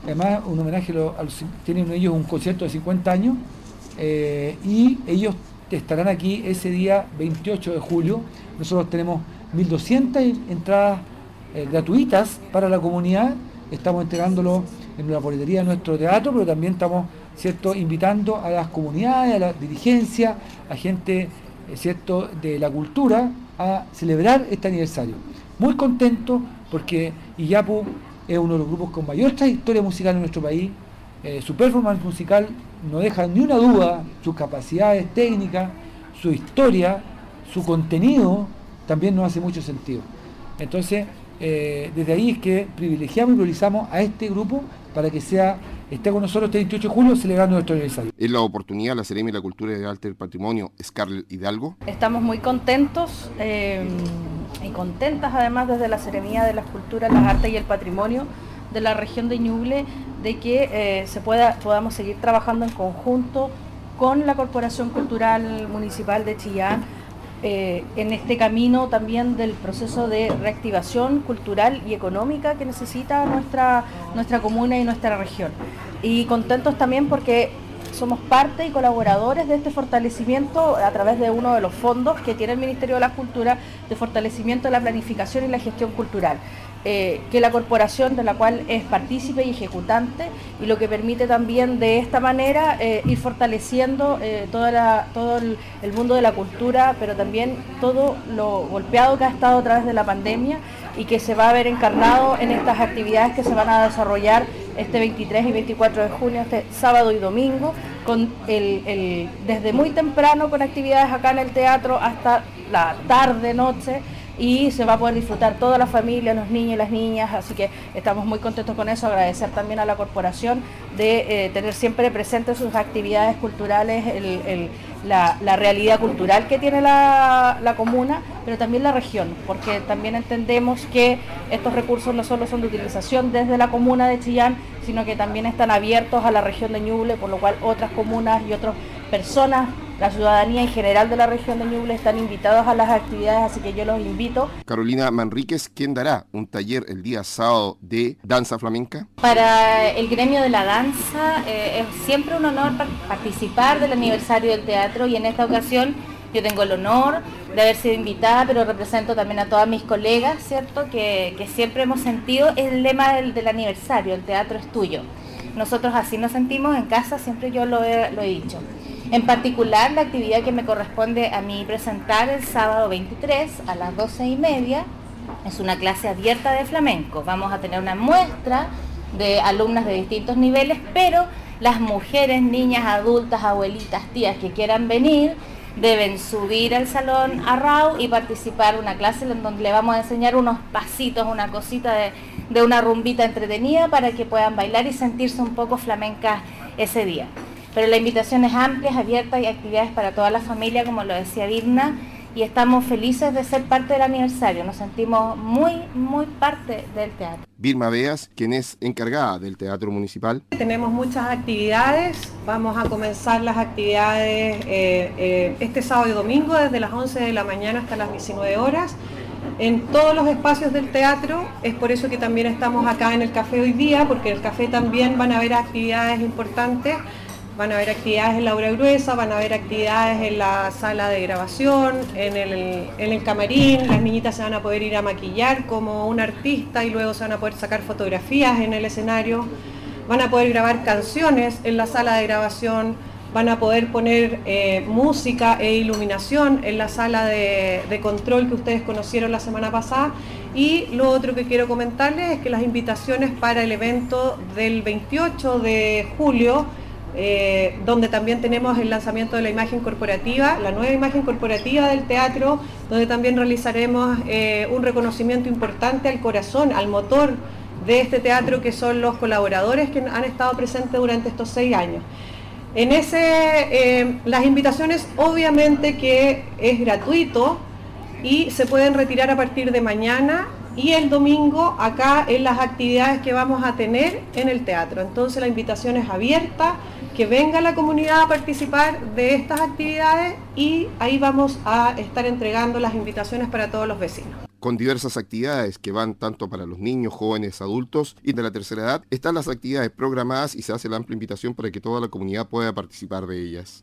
Speaker 5: Además, un homenaje a los, tienen ellos un concierto de 50 años eh, y ellos estarán aquí ese día 28 de julio. Nosotros tenemos 1.200 entradas eh, gratuitas para la comunidad, estamos entregándolo en la boletería de nuestro teatro, pero también estamos ¿cierto? invitando a las comunidades, a la dirigencia, a gente eh, ¿cierto? de la cultura a celebrar este aniversario. Muy contento porque Iyapu es uno de los grupos con mayor trayectoria musical en nuestro país, su performance musical no deja ni una duda sus capacidades técnicas, su historia, su contenido, también nos hace mucho sentido. Entonces, eh, desde ahí es que privilegiamos y priorizamos a este grupo para que sea esté con nosotros este 28 de julio celebrando nuestro aniversario.
Speaker 3: Es la oportunidad, la Seremi de la Cultura y de Arte del Patrimonio, Scarlett Hidalgo.
Speaker 21: Estamos muy contentos eh, y contentas además desde la Seremía de las Culturas, las Artes y el Patrimonio de la región de Ñuble de que eh, se pueda, podamos seguir trabajando en conjunto con la Corporación Cultural Municipal de Chillán eh, en este camino también del proceso de reactivación cultural y económica que necesita nuestra, nuestra comuna y nuestra región. Y contentos también porque somos parte y colaboradores de este fortalecimiento a través de uno de los fondos que tiene el Ministerio de la Cultura de fortalecimiento de la planificación y la gestión cultural. Eh, que la corporación de la cual es partícipe y ejecutante y lo que permite también de esta manera eh, ir fortaleciendo eh, toda todo el, el, mundo de la cultura, pero también todo lo golpeado que ha estado a través de la pandemia y que se va a ver encarnado en estas actividades que se van a desarrollar este 23 y 24 de junio, este sábado y domingo, con el, desde muy temprano con actividades acá en el teatro hasta la tarde, noche y se va a poder disfrutar toda la familia, los niños y las niñas, así que estamos muy contentos con eso, agradecer también a la corporación de eh, tener siempre presentes sus actividades culturales, la, realidad cultural que tiene la, la, comuna, pero también la región, porque también entendemos que estos recursos no solo son de utilización desde la comuna de Chillán, sino que también están abiertos a la región de Ñuble, por lo cual otras comunas y otras personas
Speaker 22: la ciudadanía en general de la región de Ñuble están invitados a las actividades, así que yo los invito.
Speaker 3: Carolina Manríquez, ¿quién dará un taller el día sábado de danza flamenca?
Speaker 22: Para el gremio de la danza eh, es siempre un honor participar del aniversario del teatro y en esta ocasión yo tengo el honor de haber sido invitada, pero represento también a todas mis colegas, ¿cierto? Que, siempre hemos sentido el lema del, aniversario, el teatro es tuyo. Nosotros así nos sentimos en casa, siempre yo lo he, lo he dicho. En particular, la actividad que me corresponde a mí presentar el sábado 23 a las 12 y media es una clase abierta de flamenco. Vamos a tener una muestra de alumnas de distintos niveles, pero las mujeres, niñas, adultas, abuelitas, tías que quieran venir, deben subir al salón a RAU y participar en una clase en donde le vamos a enseñar unos pasitos, una cosita de, de una rumbita entretenida para que puedan bailar y sentirse un poco flamencas ese día. Pero la invitación es amplia, es abierta y actividades para toda la familia, como lo decía Virna, y estamos felices de ser parte del aniversario. Nos sentimos muy, muy parte del teatro.
Speaker 3: Vilma Beas, quien es encargada del Teatro Municipal.
Speaker 23: Tenemos muchas actividades, vamos a comenzar las actividades eh, eh, este sábado y domingo desde las 11 de la mañana hasta las 19 horas en todos los espacios del teatro, es por eso que también estamos acá en el café hoy día, porque en el café también van a haber actividades importantes Van a haber actividades en la obra gruesa, van a haber actividades en la sala de grabación, en el, camarín, las niñitas se van a poder ir a maquillar como un artista y luego se van a poder sacar fotografías en el escenario, van a poder grabar canciones en la sala de grabación, van a poder poner eh, música e iluminación en la sala de, de, control que ustedes conocieron la semana pasada. Y lo otro que quiero comentarles es que las invitaciones para el evento del 28 de julio eh, donde también tenemos el lanzamiento de la imagen corporativa, la nueva imagen corporativa del teatro, donde también realizaremos eh, un reconocimiento importante al corazón, al motor de este teatro, que son los colaboradores que han estado presentes durante estos seis años. En ese, eh, las invitaciones obviamente que es gratuito y se pueden retirar a partir de mañana y el domingo acá en las actividades que vamos a tener en el teatro. Entonces la invitación es abierta, que venga la comunidad a participar de estas actividades y ahí vamos a estar entregando las invitaciones para todos los vecinos.
Speaker 3: Con diversas actividades que van tanto para los niños, jóvenes, adultos y de la tercera edad, están las actividades programadas y se hace la amplia invitación para que toda la comunidad pueda participar de ellas.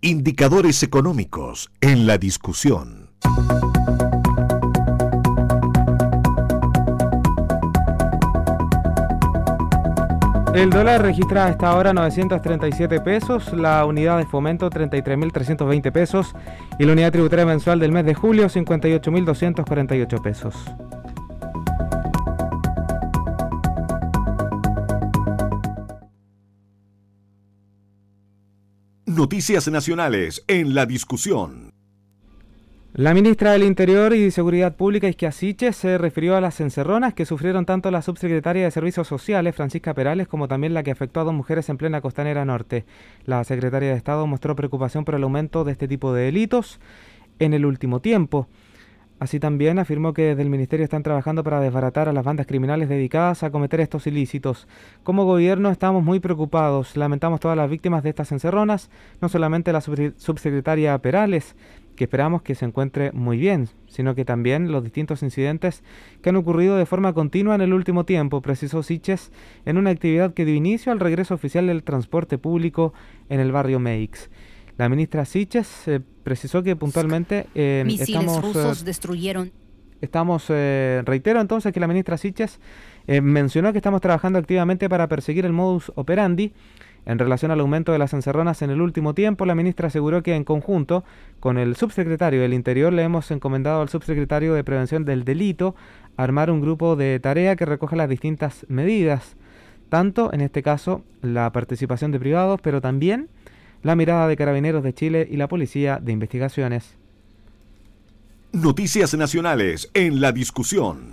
Speaker 1: Indicadores económicos en la discusión.
Speaker 2: El dólar registra a esta hora 937 pesos, la unidad de fomento 33.320 pesos y la unidad tributaria mensual del mes de julio 58.248 pesos.
Speaker 1: Noticias nacionales en la discusión.
Speaker 2: La ministra del Interior y Seguridad Pública, Isquia se refirió a las encerronas que sufrieron tanto la subsecretaria de Servicios Sociales, Francisca Perales, como también la que afectó a dos mujeres en plena costanera norte. La secretaria de Estado mostró preocupación por el aumento de este tipo de delitos en el último tiempo. Así también afirmó que desde el Ministerio están trabajando para desbaratar a las bandas criminales dedicadas a cometer estos ilícitos. Como gobierno estamos muy preocupados, lamentamos todas las víctimas de estas encerronas, no solamente la subsecretaria Perales, que esperamos que se encuentre muy bien, sino que también los distintos incidentes que han ocurrido de forma continua en el último tiempo, precisó Siches en una actividad que dio inicio al regreso oficial del transporte público en el barrio Meix. La ministra Siches eh, precisó que puntualmente eh, estamos,
Speaker 24: rusos eh, destruyeron.
Speaker 2: Estamos, reitero entonces que la ministra Siches mencionó que estamos trabajando activamente para perseguir el modus operandi en relación al aumento de las encerronas en el último tiempo, la ministra aseguró que en conjunto con el subsecretario del Interior le hemos encomendado al subsecretario de Prevención del Delito armar un grupo de tarea que recoja las distintas medidas, tanto en este caso la participación de privados, pero también la mirada de Carabineros de Chile y la Policía de Investigaciones.
Speaker 1: Noticias Nacionales en la discusión.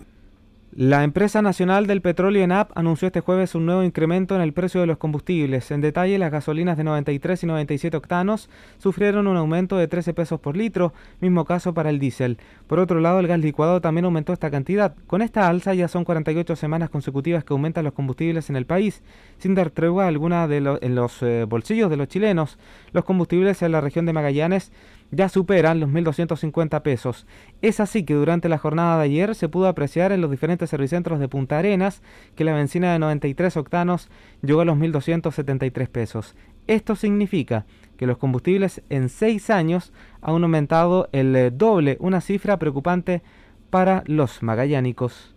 Speaker 2: La empresa nacional del petróleo ENAP anunció este jueves un nuevo incremento en el precio de los combustibles. En detalle, las gasolinas de 93 y 97 octanos sufrieron un aumento de 13 pesos por litro, mismo caso para el diésel. Por otro lado, el gas licuado también aumentó esta cantidad. Con esta alza ya son 48 semanas consecutivas que aumentan los combustibles en el país, sin dar tregua alguna de en los eh, bolsillos de los chilenos. Los combustibles en la región de Magallanes ya superan los 1.250 pesos. Es así que durante la jornada de ayer se pudo apreciar en los diferentes servicentros de Punta Arenas que la benzina de 93 octanos llegó a los 1.273 pesos. Esto significa que los combustibles en seis años han aumentado el eh, doble, una cifra preocupante para los magallánicos.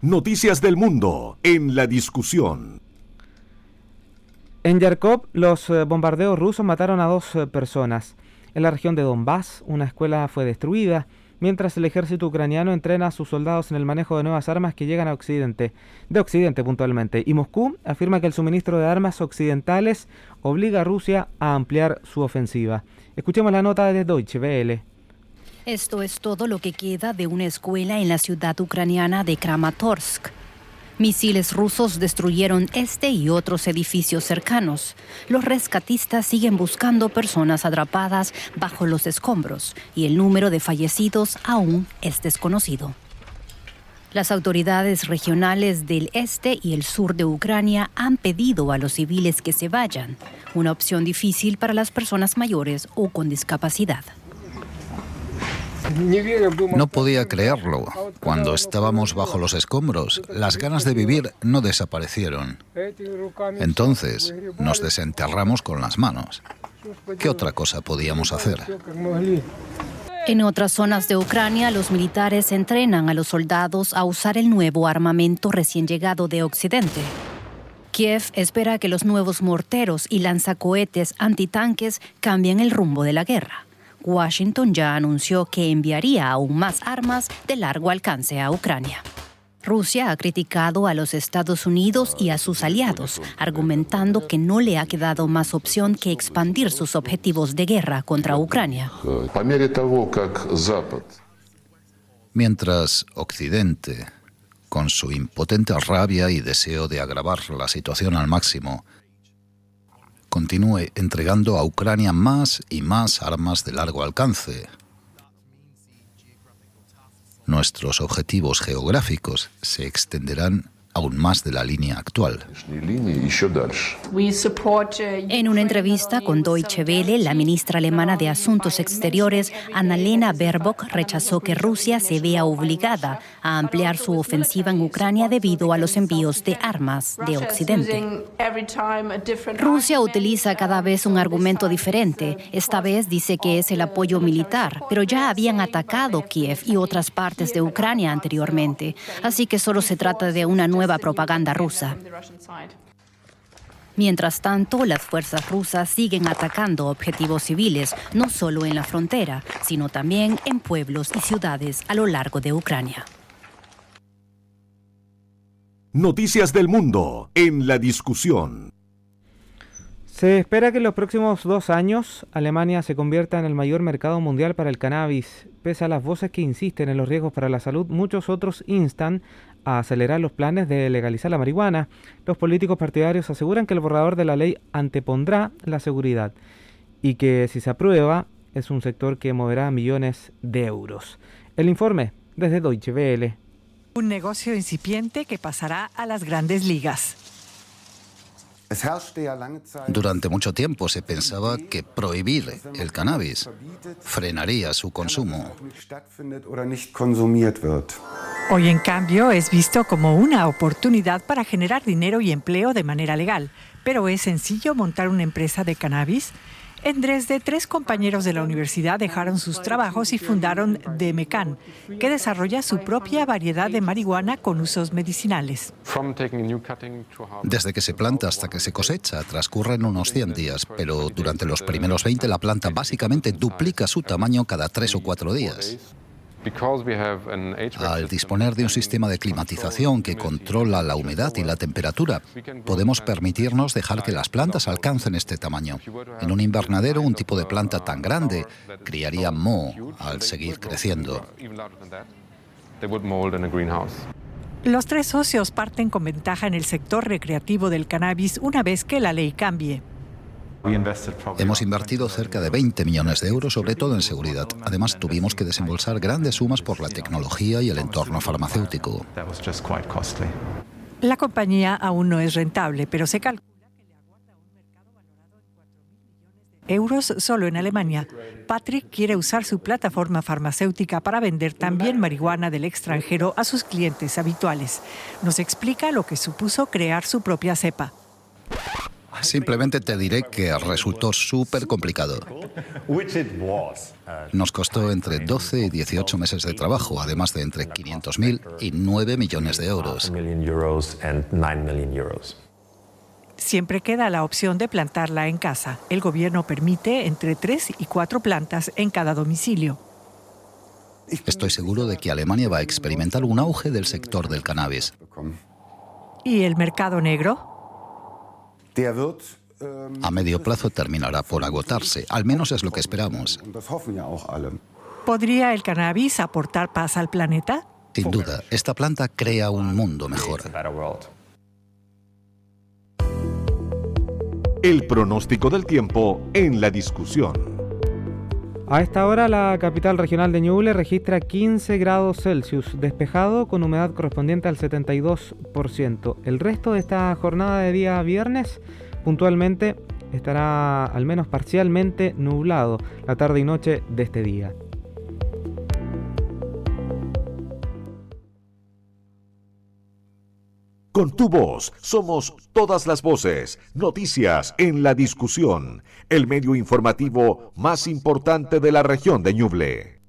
Speaker 1: Noticias del mundo en la discusión.
Speaker 2: En Yarkov, los eh, bombardeos rusos mataron a dos eh, personas. En la región de Donbass, una escuela fue destruida, mientras el ejército ucraniano entrena a sus soldados en el manejo de nuevas armas que llegan a Occidente, de Occidente puntualmente, y Moscú afirma que el suministro de armas occidentales obliga a Rusia a ampliar su ofensiva. Escuchemos la nota de Deutsche Welle.
Speaker 24: Esto es todo lo que queda de una escuela en la ciudad ucraniana de Kramatorsk. Misiles rusos destruyeron este y otros edificios cercanos. Los rescatistas siguen buscando personas atrapadas bajo los escombros y el número de fallecidos aún es desconocido. Las autoridades regionales del este y el sur de Ucrania han pedido a los civiles que se vayan, una opción difícil para las personas mayores o con discapacidad.
Speaker 25: No podía creerlo. Cuando estábamos bajo los escombros, las ganas de vivir no desaparecieron. Entonces nos desenterramos con las manos. ¿Qué otra cosa podíamos hacer?
Speaker 24: En otras zonas de Ucrania, los militares entrenan a los soldados a usar el nuevo armamento recién llegado de Occidente. Kiev espera que los nuevos morteros y lanzacohetes antitanques cambien el rumbo de la guerra. Washington ya anunció que enviaría aún más armas de largo alcance a Ucrania. Rusia ha criticado a los Estados Unidos y a sus aliados, argumentando que no le ha quedado más opción que expandir sus objetivos de guerra contra Ucrania.
Speaker 25: Mientras Occidente, con su impotente rabia y deseo de agravar la situación al máximo, continúe entregando a Ucrania más y más armas de largo alcance. Nuestros objetivos geográficos se extenderán aún más de la línea actual.
Speaker 24: En una entrevista con Deutsche Welle, la ministra alemana de Asuntos Exteriores, Annalena Baerbock, rechazó que Rusia se vea obligada a ampliar su ofensiva en Ucrania debido a los envíos de armas de Occidente. Rusia utiliza cada vez un argumento diferente. Esta vez dice que es el apoyo militar, pero ya habían atacado Kiev y otras partes de Ucrania anteriormente, así que solo se trata de una nueva propaganda rusa. Mientras tanto, las fuerzas rusas siguen atacando objetivos civiles, no solo en la frontera, sino también en pueblos y ciudades a lo largo de Ucrania.
Speaker 1: Noticias del mundo en la discusión.
Speaker 2: Se espera que en los próximos dos años Alemania se convierta en el mayor mercado mundial para el cannabis. Pese a las voces que insisten en los riesgos para la salud, muchos otros instan a acelerar los planes de legalizar la marihuana. Los políticos partidarios aseguran que el borrador de la ley antepondrá la seguridad y que si se aprueba es un sector que moverá millones de euros. El informe desde Deutsche Welle.
Speaker 26: Un negocio incipiente que pasará a las grandes ligas.
Speaker 25: Durante mucho tiempo se pensaba que prohibir el cannabis frenaría su consumo.
Speaker 26: Hoy, en cambio, es visto como una oportunidad para generar dinero y empleo de manera legal. Pero ¿es sencillo montar una empresa de cannabis? En Dresde, tres compañeros de la universidad dejaron sus trabajos y fundaron Demecan, que desarrolla su propia variedad de marihuana con usos medicinales.
Speaker 25: Desde que se planta hasta que se cosecha transcurren unos 100 días, pero durante los primeros 20 la planta básicamente duplica su tamaño cada tres o cuatro días. Al disponer de un sistema de climatización que controla la humedad y la temperatura, podemos permitirnos dejar que las plantas alcancen este tamaño. En un invernadero, un tipo de planta tan grande criaría moho al seguir creciendo.
Speaker 26: Los tres socios parten con ventaja en el sector recreativo del cannabis una vez que la ley cambie.
Speaker 25: Hemos invertido cerca de 20 millones de euros, sobre todo en seguridad. Además, tuvimos que desembolsar grandes sumas por la tecnología y el entorno farmacéutico.
Speaker 26: La compañía aún no es rentable, pero se calcula euros solo en Alemania. Patrick quiere usar su plataforma farmacéutica para vender también marihuana del extranjero a sus clientes habituales. Nos explica lo que supuso crear su propia cepa.
Speaker 25: Simplemente te diré que resultó súper complicado. Nos costó entre 12 y 18 meses de trabajo, además de entre 500.000 y 9 millones de euros.
Speaker 26: Siempre queda la opción de plantarla en casa. El gobierno permite entre 3 y 4 plantas en cada domicilio.
Speaker 25: Estoy seguro de que Alemania va a experimentar un auge del sector del cannabis.
Speaker 26: ¿Y el mercado negro?
Speaker 25: A medio plazo terminará por agotarse, al menos es lo que esperamos.
Speaker 26: ¿Podría el cannabis aportar paz al planeta?
Speaker 25: Sin duda, esta planta crea un mundo mejor.
Speaker 1: El pronóstico del tiempo en la discusión.
Speaker 2: A esta hora la capital regional de Ñuble registra 15 grados Celsius, despejado con humedad correspondiente al 72%. El resto de esta jornada de día viernes puntualmente estará al menos parcialmente nublado la tarde y noche de este día.
Speaker 1: Con tu voz somos todas las voces, noticias en la discusión, el medio informativo más importante de la región de Ñuble.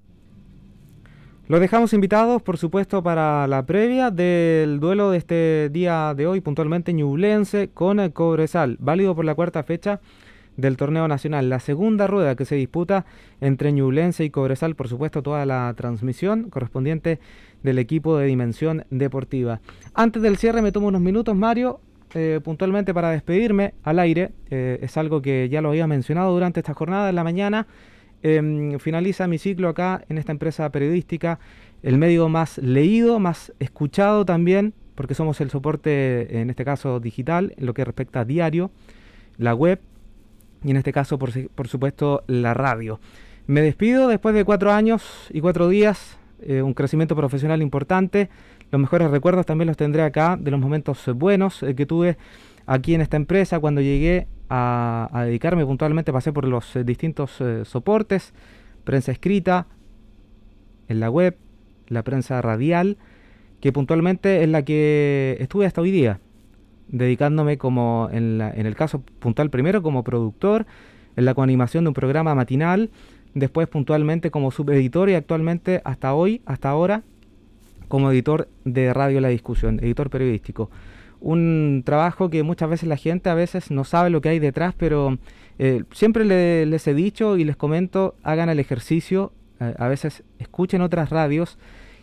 Speaker 2: Los dejamos invitados, por supuesto, para la previa del duelo de este día de hoy, puntualmente ñublense, con el Cobresal, válido por la cuarta fecha del torneo nacional. La segunda rueda que se disputa entre Ñublense y Cobresal, por supuesto, toda la transmisión correspondiente del equipo de Dimensión Deportiva. Antes del cierre me tomo unos minutos, Mario, eh, puntualmente para despedirme al aire. Eh, es algo que ya lo había mencionado durante esta jornada en la mañana. Em, finaliza mi ciclo acá en esta empresa periodística, el medio más leído, más escuchado también, porque somos el soporte, en este caso digital, en lo que respecta a diario, la web y en este caso, por, por supuesto, la radio. Me despido después de cuatro años y cuatro días eh, un crecimiento profesional importante. Los mejores recuerdos también los tendré acá de los momentos buenos eh, que tuve aquí en esta empresa cuando llegué a, dedicarme puntualmente, pasé por los eh, distintos soportes, prensa escrita, en la web, la prensa radial, que puntualmente es la que estuve hasta hoy día, dedicándome como en, en el caso puntual primero como productor, en la coanimación de un programa matinal, después puntualmente como subeditor y actualmente hasta hoy, hasta ahora, como editor de Radio La Discusión, editor periodístico. Un trabajo que muchas veces la gente a veces no sabe lo que hay detrás, pero eh, siempre les he dicho y les comento, hagan el ejercicio, eh, a veces escuchen otras radios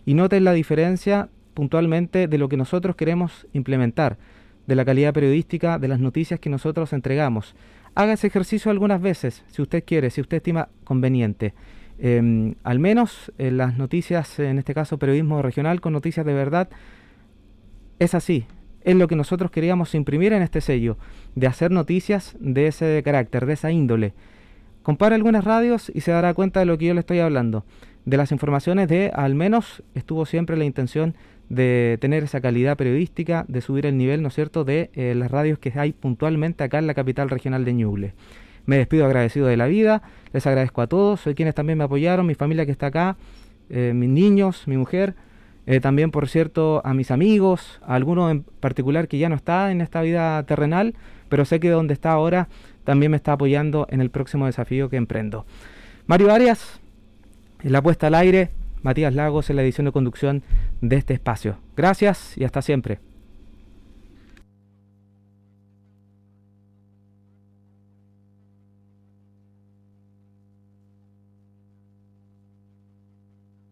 Speaker 2: y noten la diferencia puntualmente de lo que nosotros queremos implementar, de la calidad periodística, de las noticias que nosotros entregamos haga ese ejercicio algunas veces, si usted quiere, si usted estima conveniente. Em, al menos en las noticias, en este caso periodismo regional con noticias de verdad, es así. Es lo que nosotros queríamos imprimir en este sello, de hacer noticias de ese carácter, de esa índole. Compare algunas radios y se dará cuenta de lo que yo le estoy hablando. De las informaciones de, al menos, estuvo siempre la intención de tener esa calidad periodística, de subir el nivel, ¿no es cierto?, de eh, las radios que hay puntualmente acá en la capital regional de Ñuble. Me despido agradecido de la vida, les agradezco a todos, soy quienes también me apoyaron, mi familia que está acá, eh, mis niños, mi mujer, eh, también por cierto a mis amigos, a alguno en particular que ya no está en esta vida terrenal, pero sé que donde está ahora también me está apoyando en el próximo desafío que emprendo. Mario Arias, la puesta al aire, Matías Lagos en la edición de conducción de este espacio. Gracias y hasta siempre.